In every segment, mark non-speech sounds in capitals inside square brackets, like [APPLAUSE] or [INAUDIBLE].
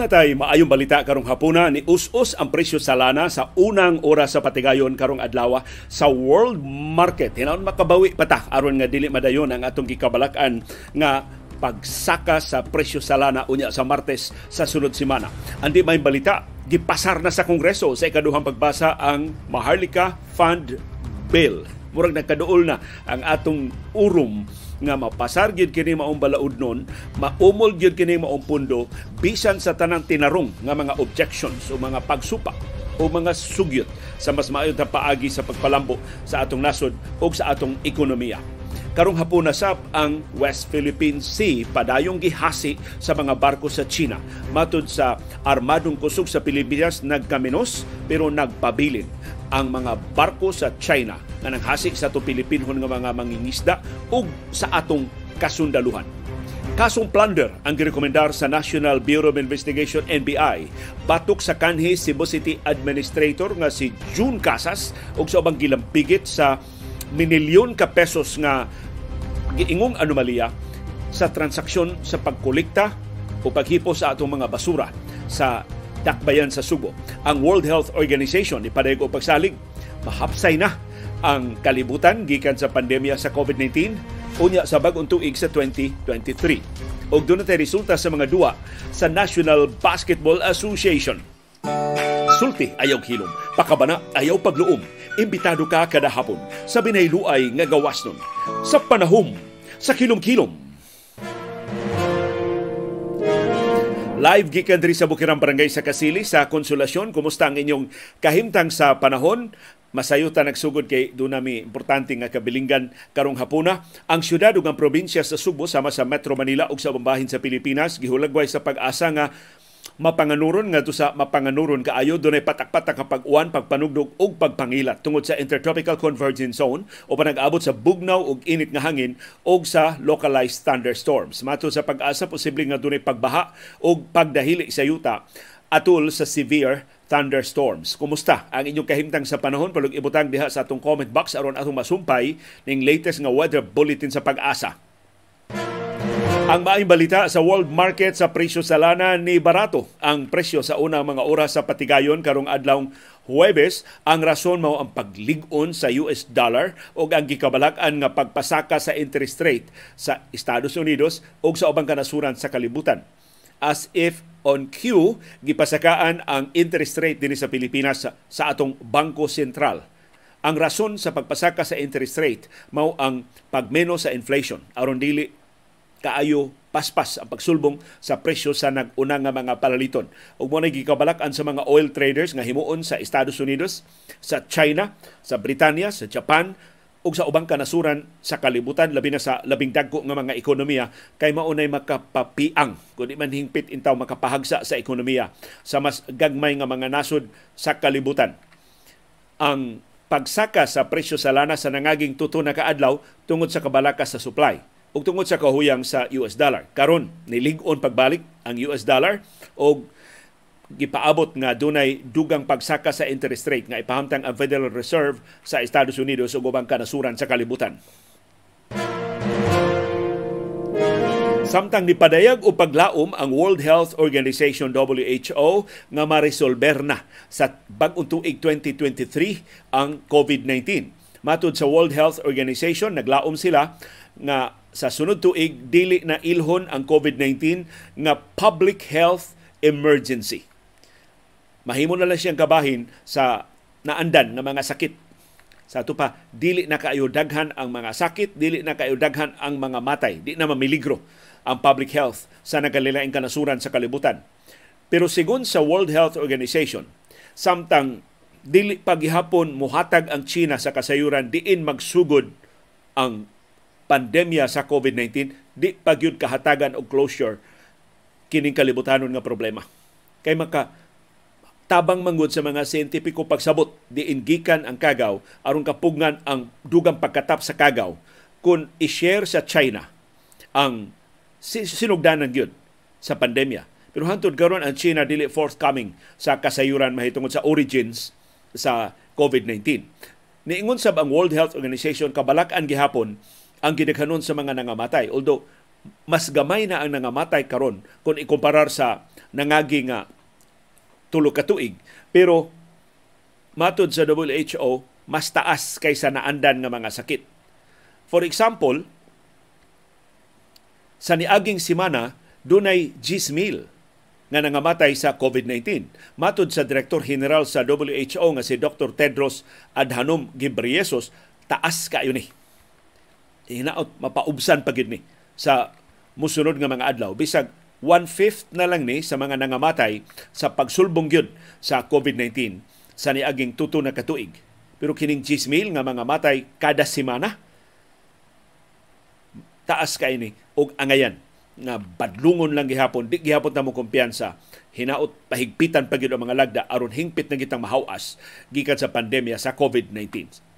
Aduna tay maayong balita karong hapuna ni us-us ang presyo sa lana sa unang oras sa patigayon karong adlaw sa world market. Hinaon makabawi pa ta aron nga dili madayon ang atong gikabalakan nga pagsaka sa presyo sa lana unya sa Martes sa sunod semana. Andi may balita gipasar na sa Kongreso sa ikaduhang pagbasa ang Maharlika Fund Bill. Murag nagkaduol na ang atong urom nga mapasar gyud kini maong balaod nun, maumol gyud kini maong pundo bisan sa tanang tinarong nga mga objections o mga pagsupa o mga sugyot sa mas maayo na paagi sa pagpalambo sa atong nasod o sa atong ekonomiya. Karong hapon na sap ang West Philippine Sea padayong gihasi sa mga barko sa China. Matud sa armadong kusog sa Pilipinas nagkaminos pero nagpabilin ang mga barko sa China nga nanghasik sa to Pilipinhon nga mga mangingisda ug sa atong kasundaluhan. Kasong plunder ang girekomendar sa National Bureau of Investigation NBI batok sa kanhi Cebu City Administrator nga si June Casas ug sa ubang gilampigit sa minilyon ka pesos nga giingong anomalya sa transaksyon sa pagkolekta o paghipo sa atong mga basura sa dakbayan sa Subo. Ang World Health Organization ipadayag og pagsalig mahapsay na ang kalibutan gikan sa pandemya sa COVID-19 unya sa bag-ong tuig sa 2023. Og doon resulta sa mga duwa sa National Basketball Association. Sulti ayaw hilom, pakabana ayaw pagluom. Imbitado ka kada hapon sa binayluay nga gawas nun. Sa panahom, sa kilom-kilom, Live gikan diri sa Bukirang Barangay sa Kasili sa Konsolasyon. Kumusta ang inyong kahimtang sa panahon? Masayutan nagsugod kay dunami importante nga kabilinggan karong hapuna. Ang syudad ug ang probinsya sa Subo sama sa Metro Manila ug sa bambahin sa Pilipinas gihulagway sa pag-asa nga mapanganuron nga sa mapanganuron kaayo dunay patak-patak nga pag-uwan, pagpanugdog ug pagpangilat tungod sa Intertropical Convergence Zone o panag-abot sa bugnaw ug init nga hangin ug sa localized thunderstorms. Mato sa pag-asa posible nga dunay pagbaha ug pagdahili sa yuta atul sa severe thunderstorms. Kumusta ang inyong kahimtang sa panahon? Palug ibutang diha sa atong comment box aron atong masumpay ning latest nga weather bulletin sa pag-asa. Ang maayong balita sa world market sa presyo sa lana ni barato ang presyo sa unang mga oras sa patigayon karong adlawng Huwebes, ang rason mao ang paglig-on sa US dollar o ang gikabalak-an nga pagpasaka sa interest rate sa Estados Unidos o sa ubang kanasuran sa kalibutan. As if on cue, gipasakaan ang interest rate din sa Pilipinas sa, sa atong Bangko Sentral. Ang rason sa pagpasaka sa interest rate mao ang pagmeno sa inflation aron dili kaayo paspas ang pagsulbong sa presyo sa nag-una nga mga palaliton. Ug mo na gikabalak-an sa mga oil traders nga himuon sa Estados Unidos, sa China, sa Britanya, sa Japan, ug sa ubang kanasuran sa kalibutan labi na sa labing dagko nga mga ekonomiya kay maunay makapapiang kun di man hingpit intaw makapahagsa sa ekonomiya sa mas gagmay nga mga nasod sa kalibutan. Ang pagsaka sa presyo sa lana sa nangaging tuto na kaadlaw tungod sa kabalaka sa supply ug tungod sa kahuyang sa US dollar. Karon nilig-on pagbalik ang US dollar og gipaabot nga dunay dugang pagsaka sa interest rate nga ipahamtang ang Federal Reserve sa Estados Unidos ug ubang kanasuran sa kalibutan. Samtang nipadayag o paglaom ang World Health Organization WHO nga maresolber na sa bag-ong tuig 2023 ang COVID-19. Matud sa World Health Organization, naglaom sila nga sa sunod tuig dili na ilhon ang COVID-19 nga public health emergency. Mahimo na lang siyang kabahin sa naandan ng mga sakit. Sa ato pa, dili na kayo daghan ang mga sakit, dili na kayo daghan ang mga matay, di na mamiligro ang public health sa nagalilaing kanasuran sa kalibutan. Pero sigon sa World Health Organization, samtang dili paghihapon muhatag ang China sa kasayuran diin magsugod ang pandemya sa COVID-19 di pagyud kahatagan og closure kining kalibutanon nga problema. Kay maka tabang manggod sa mga siyentipiko pagsabot di gikan ang kagaw aron kapugnan ang dugang pagkatap sa kagaw kung i-share sa China ang sinugdanan gyud sa pandemya. Pero hantod karon ang China dili forthcoming sa kasayuran mahitungod sa origins sa COVID-19. Niingon sab ang World Health Organization kabalak-an gihapon ang gidaghanon sa mga nangamatay. Although mas gamay na ang nangamatay karon kung ikumparar sa nangagi nga tulo ka. Pero matod sa WHO, mas taas kaysa naandan nga mga sakit. For example, sa niaging simana, dunay 10,000 nga nangamatay sa COVID-19. Matod sa Direktor General sa WHO nga si Dr. Tedros Adhanom Ghebreyesus, taas kayo ni. Hinaot mapaubsan pagid ni sa musunod nga mga adlaw. Bisag one-fifth na lang ni sa mga nangamatay sa pagsulbong gyud sa COVID-19 sa niaging tuto na katuig. Pero kining 10,000 nga mga matay kada semana, taas kay ni og angayan nga badlungon lang gihapon. Di gihapon ta mo kumpiyansa. Hinaot pahigpitan pa gyud ang mga lagda aron hingpit na gitang mahawas gikan sa pandemya sa COVID-19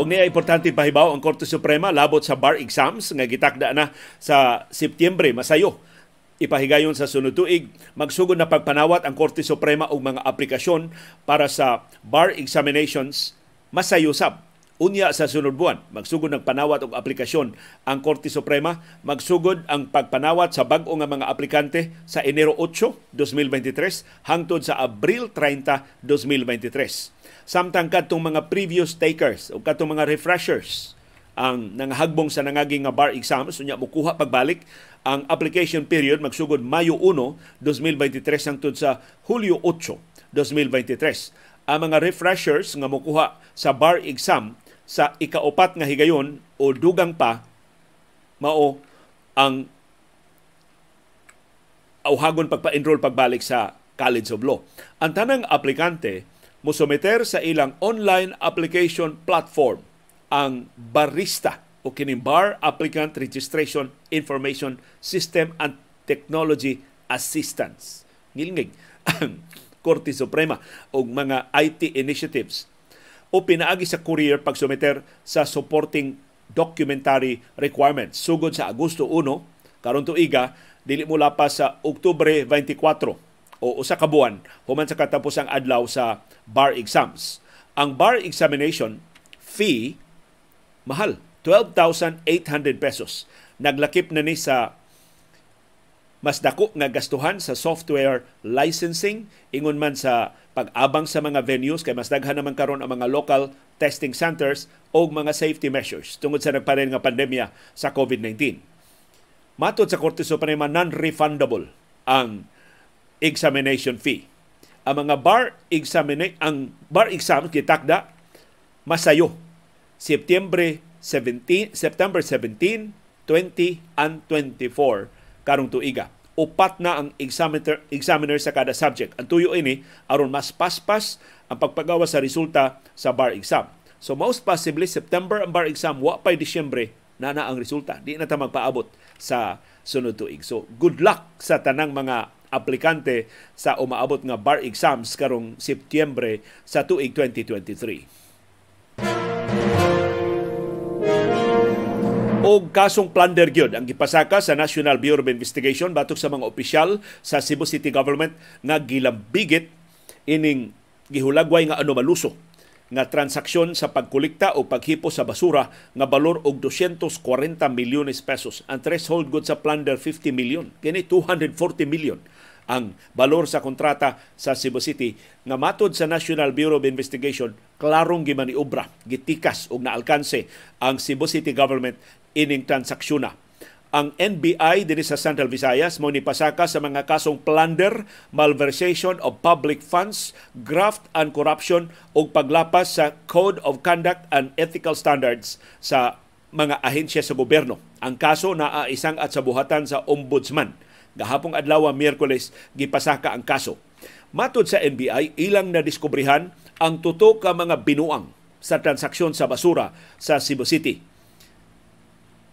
Og niya importante pahibaw ang Korte Suprema labot sa bar exams nga gitakda na sa Setyembre masayo ipahigayon sa sunod tuig. Magsugod na pagpanawat ang Korte Suprema og mga aplikasyon para sa bar examinations. Masayo sab Unya sa sunod buwan, magsugod ng panawat og aplikasyon ang Korte Suprema, magsugod ang pagpanawat sa bag-o nga mga aplikante sa Enero 8, 2023 hangtod sa Abril 30, 2023. Samtang kadtong mga previous takers o kadtong mga refreshers ang nangahagbong sa nangaging nga bar exams unya mukuha pagbalik ang application period magsugod Mayo 1, 2023 hangtod sa Hulyo 8, 2023. Ang mga refreshers nga mukuha sa bar exam sa ikaupat nga higayon o dugang pa mao ang auhagon pagpa-enroll pagbalik sa College of Law. Ang tanang aplikante musumeter sa ilang online application platform ang Barista o kining Bar Applicant Registration Information System and Technology Assistance. Ngilngig ang [CLEARS THROAT] Korte Suprema o mga IT initiatives o pinaagi sa courier pagsumeter sa supporting documentary requirements. Sugod sa Agosto 1, karon tuiga, dili mula pa sa Oktubre 24 o usa ka buwan human sa katapusang adlaw sa bar exams. Ang bar examination fee mahal, 12,800 pesos. Naglakip na ni sa mas dako nga gastuhan sa software licensing ingon man sa pag-abang sa mga venues kay mas daghan naman karon ang mga local testing centers o mga safety measures tungod sa nagparin nga pandemya sa COVID-19. Matod sa Korte Suprema non-refundable ang examination fee. Ang mga bar examine ang bar exam gitakda masayo September 17 September 17, 20 and 24 karong tuiga. Upat na ang examiner, examiner sa kada subject. Ang tuyo ini aron mas paspas ang pagpagawa sa resulta sa bar exam. So most possibly September ang bar exam, wa pay Disyembre na na ang resulta. Di na ta magpaabot sa sunod tuig. So good luck sa tanang mga aplikante sa umaabot nga bar exams karong Setyembre sa tuig 2023 og kasong plunder gyud ang gipasaka sa National Bureau of Investigation batok sa mga opisyal sa Cebu City Government nga gilambigit ining gihulagway nga anomaluso nga transaksyon sa pagkolekta o paghipo sa basura nga balor og 240 milyones pesos. Ang threshold good sa plunder 50 million. Kini 240 million ang balor sa kontrata sa Cebu City nga matod sa National Bureau of Investigation klarong gimaniobra gitikas og naalkanse ang Cebu City government ining transaksyon ang NBI dinhi sa Central Visayas mo ni pasaka sa mga kasong plunder, malversation of public funds, graft and corruption ug paglapas sa Code of Conduct and Ethical Standards sa mga ahensya sa gobyerno. Ang kaso naa isang at sa buhatan sa ombudsman. Gahapong adlaw Miyerkules gipasaka ang kaso. Matod sa NBI, ilang na diskubrihan ang tuto ka mga binuang sa transaksyon sa basura sa Cebu City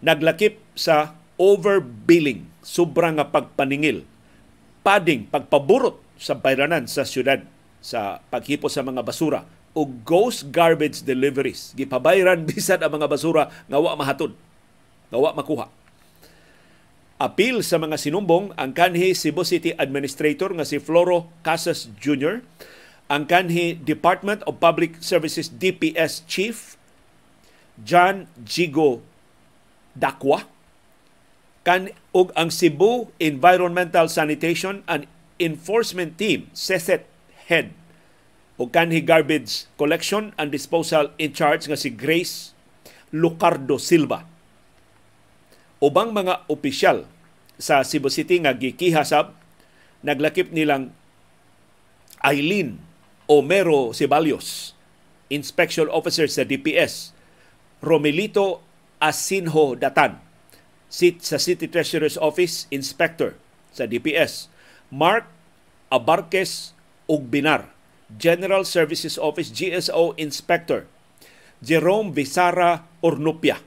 naglakip sa overbilling, sobrang nga pagpaningil, pading pagpaburot sa bayranan sa syudad sa paghipo sa mga basura o ghost garbage deliveries. Gipabayran [LAUGHS] bisan ang mga basura nga wa mahatod, nga wa makuha. Apil sa mga sinumbong ang kanhi Cebu City Administrator nga si Floro Casas Jr., ang kanhi Department of Public Services DPS Chief John Gigo Dakwa kan og ang Cebu Environmental Sanitation and Enforcement Team, SESET head o kanhi garbage collection and disposal in charge nga si Grace Lucardo Silva. Ubang mga opisyal sa Cebu City nga gikihasab naglakip nilang Eileen Omero Ceballos, Inspection Officer sa DPS, Romelito Asinho Datan, sa City Treasurer's Office, Inspector sa DPS, Mark Abarques Ugbinar, General Services Office GSO Inspector, Jerome Visara Ornupia,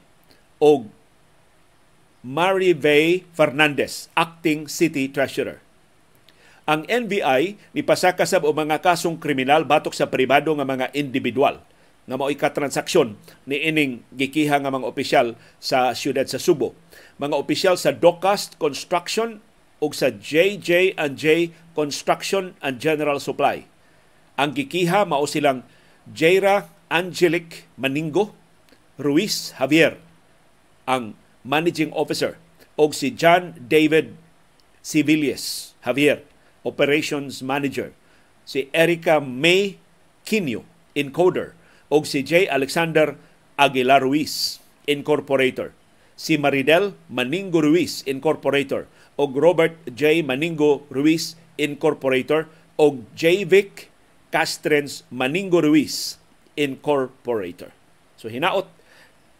o Mary Vey Fernandez, Acting City Treasurer. Ang NBI ni pasakasab o mga kasong kriminal batok sa pribado nga mga individual nga mao transaksyon ni ining gikiha nga mga opisyal sa siyudad sa Subo. Mga opisyal sa Docast Construction ug sa JJ and J Construction and General Supply. Ang gikiha mao silang Jaira Angelic Maningo, Ruiz Javier, ang managing officer, o si John David Civilles Javier, Operations Manager, si Erica May Quino, Encoder, o si J. Alexander Aguilar Ruiz, Incorporator, si Maridel Maningo Ruiz, Incorporator, o Robert J. Maningo Ruiz, Incorporator, o J. Vic Castrens Maningo Ruiz, Incorporator. So hinaot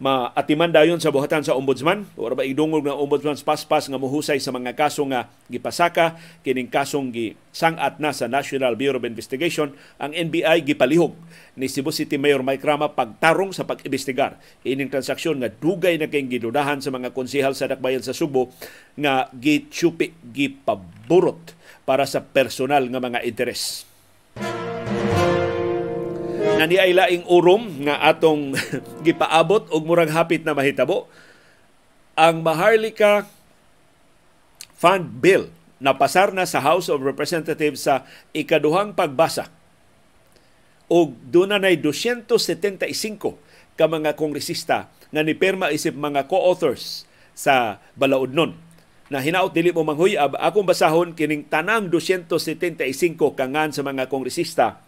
maatiman dayon sa buhatan sa ombudsman. O ba idungog nga ombudsman paspas nga muhusay sa mga kaso nga gipasaka? Kining kasong gisangat na sa National Bureau of Investigation ang NBI gipalihog ni Cebu City Mayor Mike Rama pagtarong sa pag-imbestigar. Ining transaksyon nga dugay na kay gidudahan sa mga konsehal sa Dakbayan sa Subo nga gitsupi gipaburot para sa personal nga mga interes nga ni ay laing urom nga atong [LAUGHS] gipaabot og murag hapit na mahitabo. Ang Maharlika Fund Bill na pasar na sa House of Representatives sa ikaduhang pagbasa. Og duna nay 275 ka mga kongresista nga ni perma isip mga co-authors sa balaod na hinaot dili mo manghuyab akong basahon kining tanang 275 kangan sa mga kongresista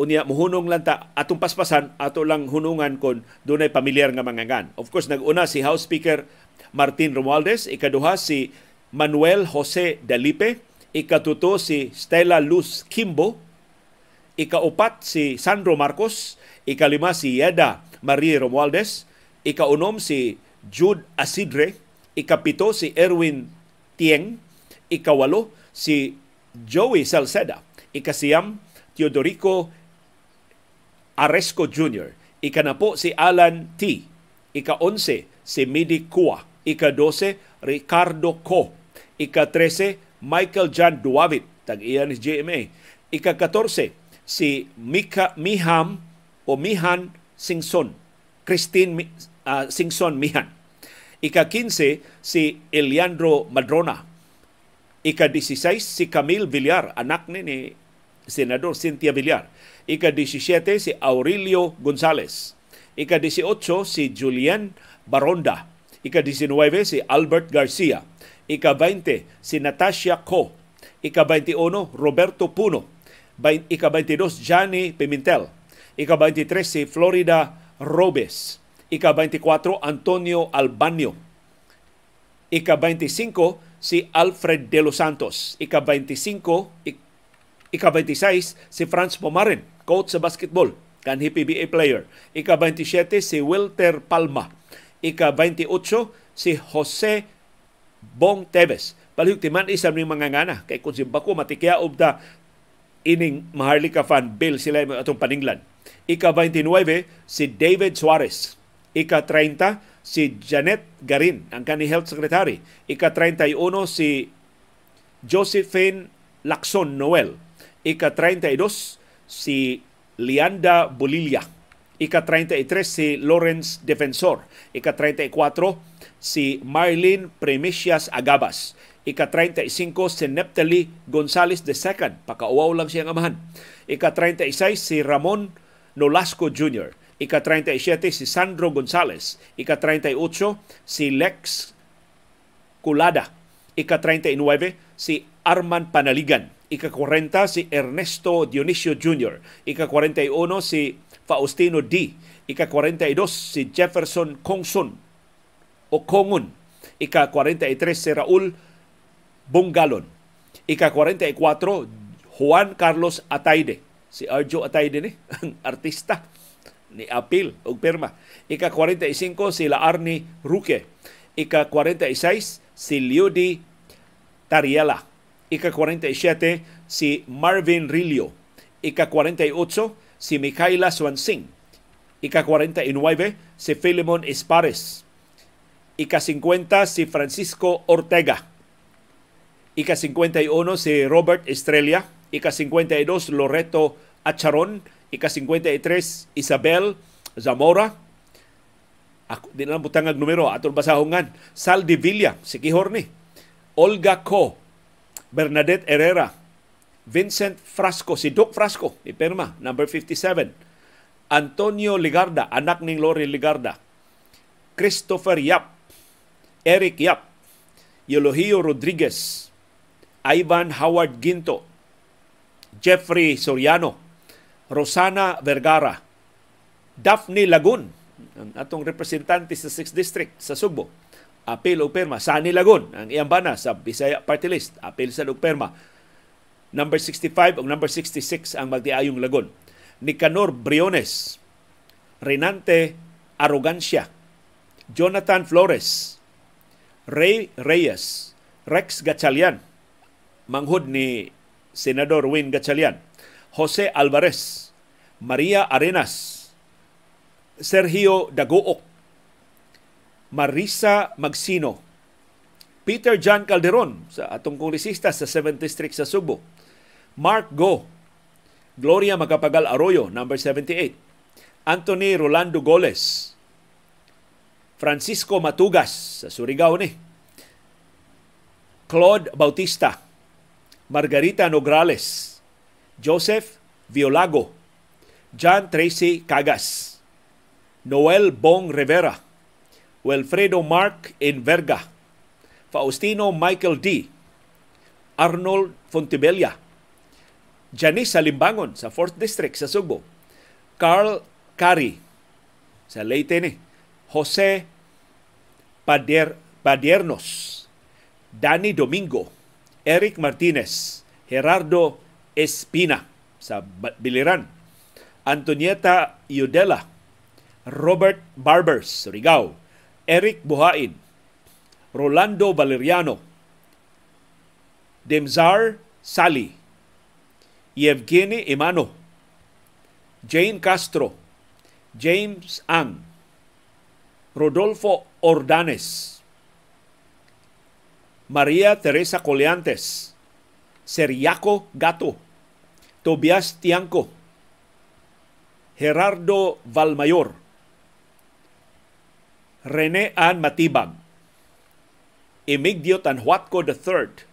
unya muhunong lang ta atong paspasan ato lang hunungan kon dunay pamilyar nga mga ngan. Of course naguna si House Speaker Martin Romualdez, ikaduha si Manuel Jose Dalipe, ikatuto si Stella Luz Kimbo, ikaupat si Sandro Marcos, ikalima si Yeda Marie Romualdez, ikaunom si Jude Asidre, ikapito si Erwin Tieng, ikawalo si Joey Salceda, ikasiyam Teodorico Aresco Jr., ikanapo si Alan T., ika-11 si Midi Kua, ika-12 Ricardo Co, ika-13 Michael John Duavit, tag-iya ni GMA, ika-14 si Mika Miham o Mihan Singson, Christine uh, Singson Mihan. Ika-15 si Eliandro Madrona. Ika-16 si Camille Villar, anak ni, ni Senador Cynthia Villar. Ika-17 si Aurelio Gonzales. Ika-18 si Julian Baronda. Ika-19 si Albert Garcia. Ika-20 si Natasha Co. Ika-21 Roberto Puno. Ika-22 Johnny Pimentel. Ika-23 si Florida Robes. Ika-24 Antonio Albanio. Ika-25 si Alfred De Los Santos. Ika-25 Ika-26 si Franz Pomarin, coach sa basketball, kanhi PBA player. Ika-27 si Wilter Palma. Ika-28 si Jose Bong Teves. Palihog timan isang ni mga ngana. Kay kung si Bako matikya ta ining Maharlika fan bill sila atong paninglan. Ika-29 si David Suarez. Ika-30 si Janet Garin, ang kani health secretary. Ika-31 si Josephine Lacson Noel Ika-32 si Lianda Bolilla. Ika-33 si Lawrence Defensor. Ika-34 si Marlene Premicias Agabas. Ika-35 si Neptali Gonzales II. Pakauaw lang siyang amahan. Ika-36 si Ramon Nolasco Jr. ika-37 si Sandro Gonzales, ika-38 si Lex Culada, ika-39 si Arman Panaligan, ika-40 si Ernesto Dionisio Jr., ika-41 si Faustino D., ika-42 si Jefferson Kongson o Kongun, ika-43 si Raul Bungalon, ika-44 Juan Carlos Ataide, si Arjo Ataide ni, ang [LAUGHS] artista ni Apil og perma. Ika-45 si Laarni Ruque. Ika-46 si Liudi Tariela. Ika-47 si Marvin Rillo. Ika-48 si Micaela Swansing. Ika-49 si Filimon Espares. Ika-50 si Francisco Ortega. Ika-51 si Robert Estrella. Ika-52 Loreto Acharon ika-53 Isabel Zamora ako di na butangag numero atol basahongan Sal de Villa si Kihor ni Olga Co Bernadette Herrera. Vincent Frasco si Doc Frasco ni Perma number 57 Antonio Ligarda anak ning Lori Ligarda. Christopher Yap Eric Yap. Eulogio Rodriguez. Ivan Howard Ginto. Jeffrey Soriano. Rosana Vergara, Daphne Lagun, ang atong representante sa 6th District sa Sugbo, apil o perma. Sani Lagun, ang iyang bana sa Bisaya Party List, apil sa perma. Number 65 o number 66 ang magdiayong Lagun. Nicanor Briones, Renante Arrogancia, Jonathan Flores, Ray Reyes, Rex Gatchalian, manghud ni Senador Win Gatchalian, Jose Alvarez, Maria Arenas, Sergio Dagook, Marisa Magsino, Peter John Calderon sa atong kongresista sa 7th District sa Subo, Mark Go, Gloria Magapagal Arroyo, number 78, Anthony Rolando Goles, Francisco Matugas sa Surigao ni, Claude Bautista, Margarita Nograles, Joseph Violago, John Tracy Cagas, Noel Bong Rivera, Wilfredo Mark Inverga, Faustino Michael D., Arnold Fontibella, Janice Salimbangon sa 4th District sa Sugbo, Carl Cari sa Leyte ni, Jose Pader, Padiernos, Danny Domingo, Eric Martinez, Gerardo Espina sa Biliran. Antonieta Iudela, Robert Barbers, Surigao, Eric Buhain, Rolando Valeriano, Demzar Sali, Yevgeny Imano, Jane Castro, James Ang, Rodolfo Ordanes, Maria Teresa Coliantes, Seriaco Gato, Tobias Tiangco, Gerardo Valmayor, Rene Ann Matibag, Emigdio Tanhuatco III,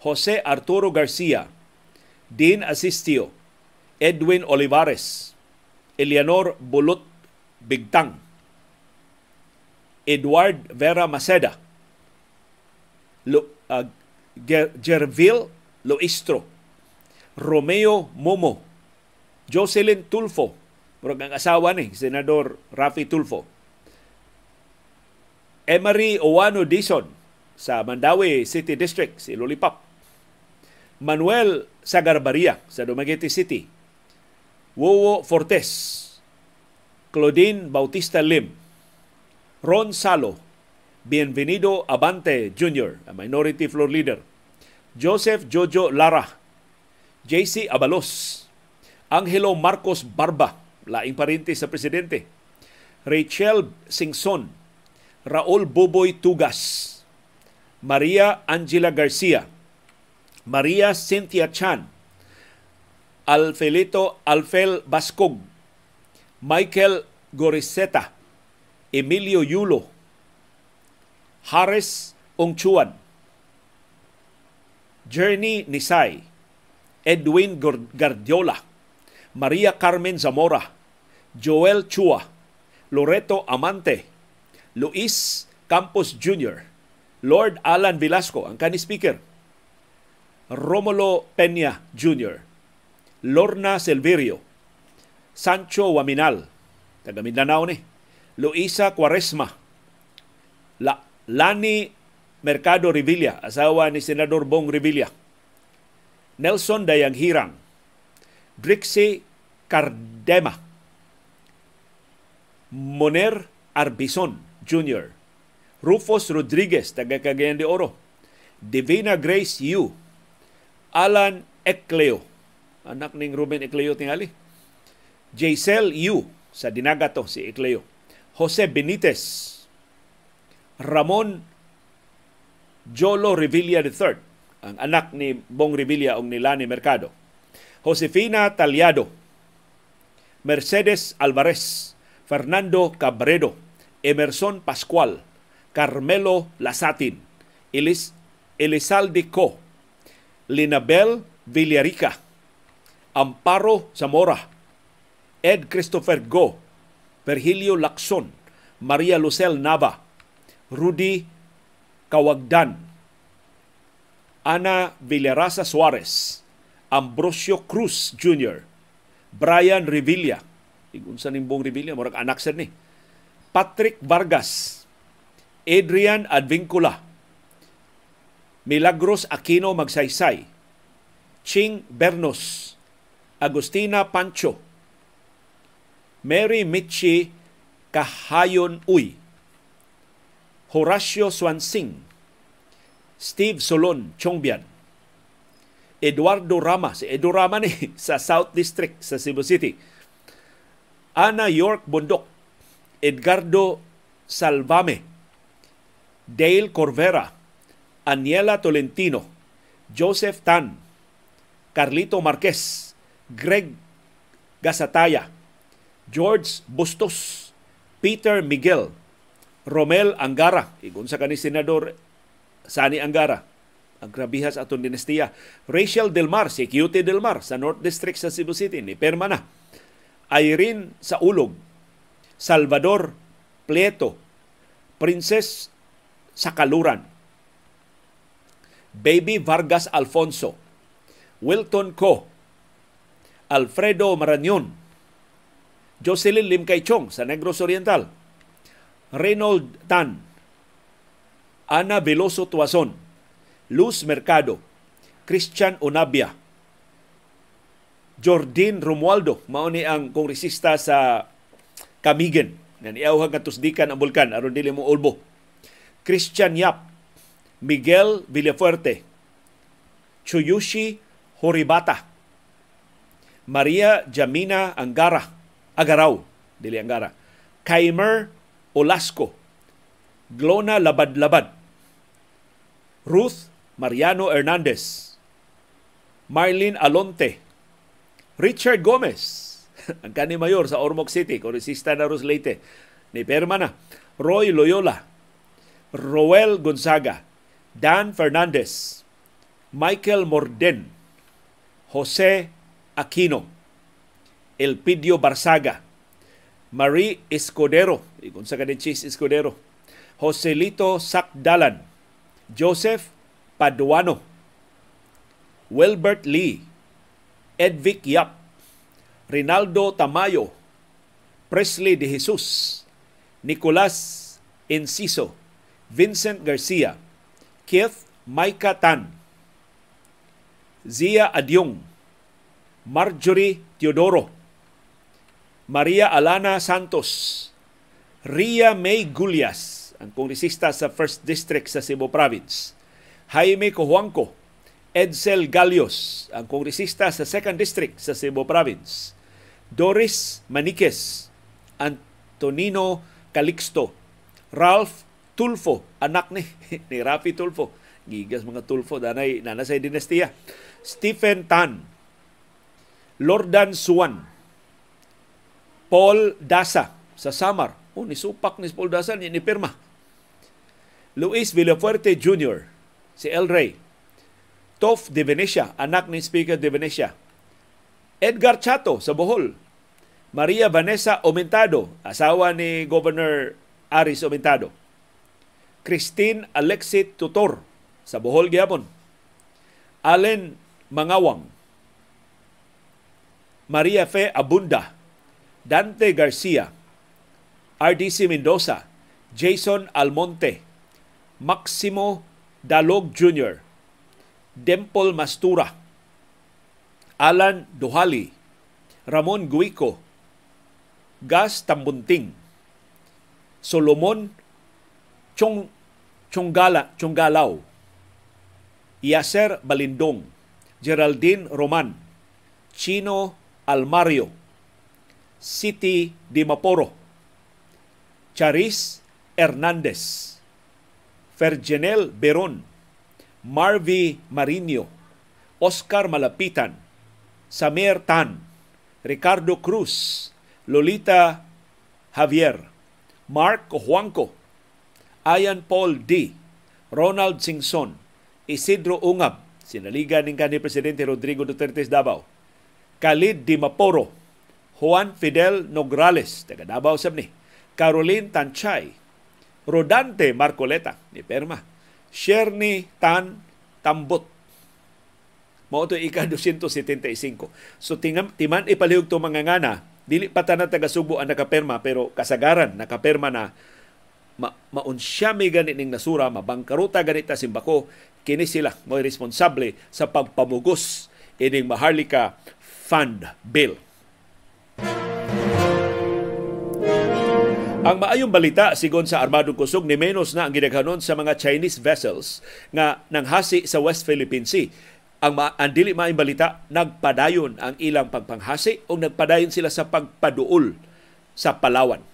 Jose Arturo Garcia, Dean Asistio, Edwin Olivares, Eleanor Bulot Bigtang, Edward Vera Maceda, Lo, uh, Gerville Loistro, Romeo Momo, Jocelyn Tulfo, murag ang asawa ni Senador Rafi Tulfo. Emery Owano Dison sa Mandawi City District, si Lollipop. Manuel Sagarbaria sa Dumaguete City. Wowo Fortes, Claudine Bautista Lim, Ron Salo, Bienvenido Abante Jr., a minority floor leader, Joseph Jojo Lara, JC Abalos, Angelo Marcos Barba, laing parinti sa presidente, Rachel Singson, Raul Boboy Tugas, Maria Angela Garcia, Maria Cynthia Chan, Alfelito Alfel Bascog, Michael Goriseta, Emilio Yulo, Hares Ongchuan, Journey Nisay, Edwin Gardiola, Maria Carmen Zamora, Joel Chua, Loreto Amante, Luis Campos Jr., Lord Alan Velasco, ang kani speaker, Romulo Peña Jr., Lorna Silverio, Sancho Waminal, taga Mindanao ni, Luisa Quaresma, La, Lani Mercado Revilla, asawa ni Senador Bong Revilla, Nelson Dayang Hirang, Drixie Cardema, Moner Arbison Jr., Rufus Rodriguez, taga Cagayan de Oro, Divina Grace Yu, Alan Ecleo, anak ning Ruben Ecleo tingali, Jaisel Yu, sa Dinaga to, si Ecleo, Jose Benitez, Ramon Jolo Revilla III, ang anak ni Bong Revilla o ni Lani Mercado, Josefina Taliado, Mercedes Alvarez, Fernando Cabredo, Emerson Pascual, Carmelo Lasatin, Elis, Elizalde Co, Linabel Villarica, Amparo Zamora, Ed Christopher Go, Virgilio Lacson, Maria Lucel Nava, Rudy Kawagdan, Ana Villarasa Suarez, Ambrosio Cruz Jr., Brian Revilla, igunsa ning Bong Revilla, murag anak sir ni, Patrick Vargas, Adrian Advincula, Milagros Aquino Magsaysay, Ching Bernos, Agustina Pancho, Mary Michi Kahayon Uy, Horacio Swansing, Steve Solon Chongbian, Eduardo Rama, si Edu Rama ni [LAUGHS] sa South District sa Cebu City, Ana York Bundok, Edgardo Salvame, Dale Corvera, Aniela Tolentino, Joseph Tan, Carlito Marquez, Greg Gasataya, George Bustos, Peter Miguel, Romel Angara, igun sa kani senador Sani Angara, ang grabihas aton dinastiya. Rachel Del Mar, si Cutie Del Mar sa North District sa Cebu City, ni Perma na. Irene sa Ulog, Salvador Pleto, Princess Sakaluran, Baby Vargas Alfonso, Wilton Co, Alfredo Marañon, Jocelyn Lim Chong sa Negros Oriental, Reynold Tan, Ana Veloso Tuason, Luz Mercado, Christian Onabia, Jordin Romualdo, mao ni ang kongresista sa Kamigen, nga niawhag nga tusdikan ang bulkan aron dili mo ulbo. Christian Yap, Miguel Villafuerte, Chuyushi Horibata, Maria Jamina Angara, Agaraw, dili Angara, Kaimer Olasco, Glona Labad-Labad, Ruth Mariano Hernandez, Marlene Alonte, Richard Gomez, [LAUGHS] ang kani mayor sa Ormoc City, kongresista na Ros Leyte, ni Permana, Roy Loyola, Roel Gonzaga, Dan Fernandez, Michael Morden, Jose Aquino, Elpidio Barsaga, Marie Escudero, ikon sa Chis Escudero, Joselito Sakdalan, Joseph Paduano, Wilbert Lee, Edvic Yap, Rinaldo Tamayo, Presley De Jesus, Nicolas Enciso, Vincent Garcia, Keith Maika Tan, Zia Adyong, Marjorie Teodoro, Maria Alana Santos, Ria May Gulyas, ang kongresista sa 1st District sa Cebu Province, Jaime Cojuangco, Edsel Galios, ang kongresista sa 2nd District sa Cebu Province, Doris Maniquez, Antonino Calixto, Ralph Tulfo, anak ni, [LAUGHS] ni Rafi Tulfo. Gigas mga Tulfo, danay, nanasay dinastiya. Stephen Tan, Lordan Suwan, Paul Dasa sa Samar. Oh, ni supak ni Paul Dasa, ni, pirma. Luis Villafuerte Jr., si El Rey. Tof de Venecia, anak ni Speaker de Venecia. Edgar Chato sa Bohol. Maria Vanessa Aumentado, asawa ni Governor Aris Aumentado. Christine Alexit Tutor sa Bohol gyapon. Allen Mangawang. Maria Fe Abunda. Dante Garcia. RDC Mendoza. Jason Almonte. Maximo Dalog Jr. Dempol Mastura. Alan Duhali. Ramon Guico. Gas Tambunting, Solomon Chong Chonggala, Chonggalaw, Yaser Balindong, Geraldine Roman, Chino Almario, City Dimaporo, Charis Hernandez, Fergenel Beron, Marvy Marino, Oscar Malapitan, Samir Tan, Ricardo Cruz, Lolita Javier, Mark Juanco, Ayan Paul D., Ronald Singson, Isidro Ungab, sinaligan ng kanhi Presidente Rodrigo Duterte Davao, Khalid Dimaporo, Juan Fidel Nograles, taga Davao sab ni, Caroline Tanchay, Rodante Marcoleta, ni Perma, Sherny Tan Tambot, mao to ika 275. So tingam timan ipalihog to mga ngana dili pa tanan taga Subo ang nakaperma pero kasagaran nakaperma na ma maunsya may gani ning nasura mabangkaruta ganita simbako kini sila mo responsable sa pagpamugos ining Maharlika Fund Bill. Ang maayong balita sigon sa Armadong Kusog ni menos na ang gidaghanon sa mga Chinese vessels nga nanghasi sa West Philippine Sea ang, ma- ang dili maayong balita, nagpadayon ang ilang pagpanghasi o nagpadayon sila sa pagpaduol sa Palawan.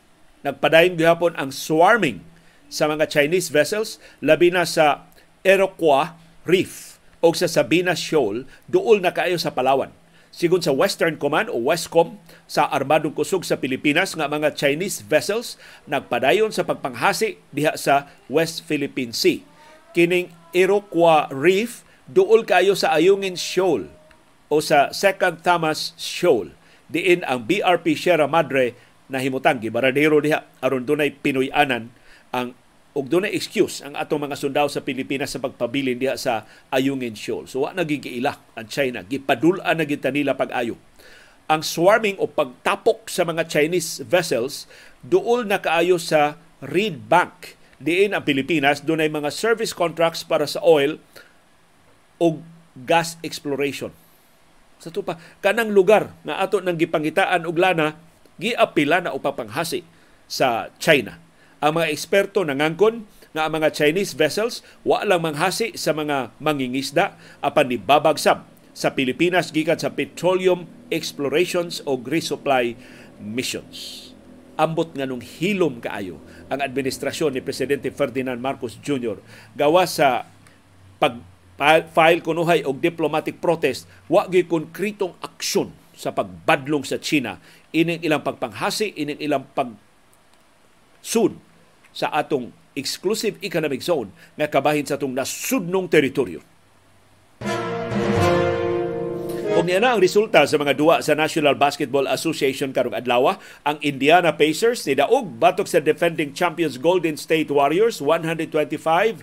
Nagpadayon gihapon ang swarming sa mga Chinese vessels, labi na sa Iroquois Reef o sa Sabina Shoal, duol na kaayo sa Palawan. Sigun sa Western Command o Westcom sa Armadong Kusog sa Pilipinas nga mga Chinese vessels nagpadayon sa pagpanghasi diha sa West Philippine Sea. Kining Iroquois Reef duol kayo sa Ayungin Shoal o sa Second Thomas Shoal. Diin ang BRP Sierra Madre na himutang gibaradero diha aron dunay Pinoy-anan ang ug dunay excuse ang atong mga sundao sa Pilipinas sa pagpabilin diha sa Ayungin Shoal. So wa nagigiila ang China, gipadul-an na gid nila pag-ayo. Ang swarming o pagtapok sa mga Chinese vessels duol na kaayo sa Reed Bank. Diin ang Pilipinas dunay mga service contracts para sa oil og gas exploration. Sa tupa, kanang lugar na ato nang gipangitaan og lana, giapila na upapanghasi sa China. Ang mga eksperto nangangkon nga ang mga Chinese vessels wa lang manghasi sa mga mangingisda apan ni babagsab sa Pilipinas gikan sa petroleum explorations o resupply missions. Ambot nga nung hilom kaayo ang administrasyon ni Presidente Ferdinand Marcos Jr. gawa sa pag file kunuhay og diplomatic protest wa gyud konkretong aksyon sa pagbadlong sa China ining ilang pagpanghasi ining ilang pag sud sa atong exclusive economic zone nga kabahin sa atong nasudnong teritoryo. Og niya na ang resulta sa mga duwa sa National Basketball Association karong adlaw, ang Indiana Pacers ni daog batok sa defending champions Golden State Warriors 125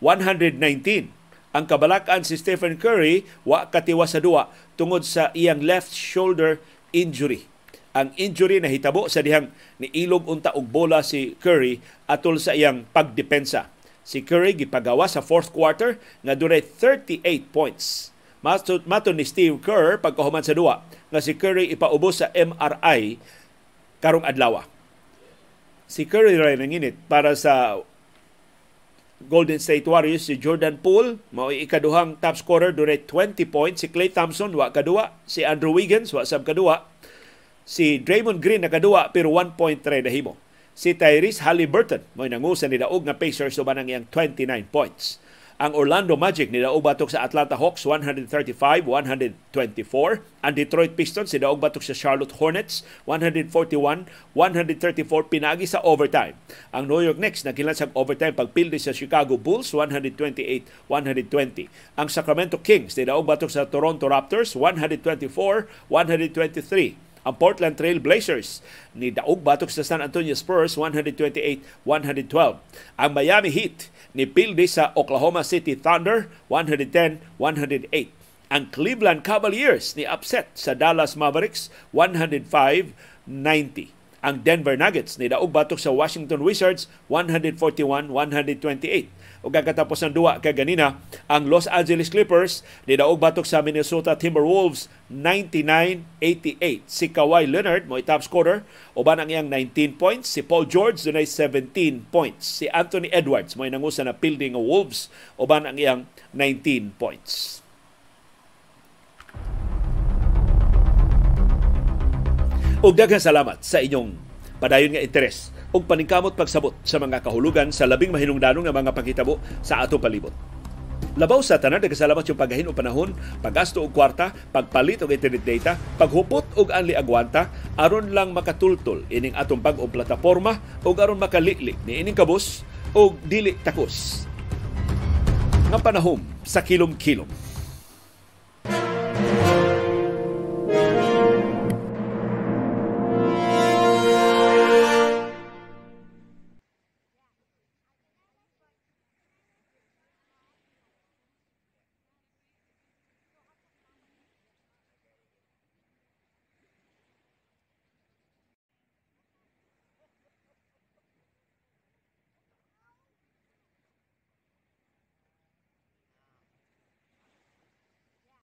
119 ang kabalakan si Stephen Curry wa katiwa sa duwa tungod sa iyang left shoulder injury. Ang injury na hitabo sa dihang ni ilog unta og bola si Curry atol sa iyang pagdepensa. Si Curry gipagawa sa fourth quarter nga dunay 38 points. Mato ni Steve Kerr pagkahuman sa duwa nga si Curry ipaubos sa MRI karong adlaw. Si Curry ray nanginit para sa Golden State Warriors si Jordan Poole mao ikaduhang top scorer. Dunay 20 points. Si Klay Thompson wa kaduwa si Andrew Wiggins wa sab kaduwa si Draymond Green na kaduwa pero 1 point na himo si Tyrese Halliburton mao nangusa ni daog nga Pacers uban ang iyang 29 points ang Orlando Magic ni daog batok sa Atlanta Hawks 135-124. Ang Detroit Pistons si daog batok sa Charlotte Hornets 141-134 pinagi sa overtime. Ang New York Knicks nagkilan sa overtime pagpildi sa Chicago Bulls 128-120. Ang Sacramento Kings ni daog batok sa Toronto Raptors 124-123. Ang Portland Trail Blazers ni daog batok sa San Antonio Spurs 128-112. Ang Miami Heat ni pildi sa Oklahoma City Thunder 110-108. Ang Cleveland Cavaliers ni upset sa Dallas Mavericks 105-90 ang Denver Nuggets ni daog batok sa Washington Wizards 141-128. O kakatapos ng duwa kay ganina, ang Los Angeles Clippers ni daog batok sa Minnesota Timberwolves 99-88. Si Kawhi Leonard mo top scorer uban ang iyang 19 points, si Paul George dunay 17 points. Si Anthony Edwards mo nangusa na fielding ng Wolves uban ang iyang 19 points. ug daghang salamat sa inyong padayon nga interes ug paningkamot pagsabot sa mga kahulugan sa labing mahinungdanong nga mga pagkitabo sa ato palibot. Labaw sa tanan, nagkasalamat yung paggahin o panahon, paggasto og kwarta, pagpalit og internet data, paghupot og anli agwanta, aron lang makatultol ining atong bag o plataporma o aron makaliklik ni ining kabus o dili takos. Nga panahon sa kilom-kilom.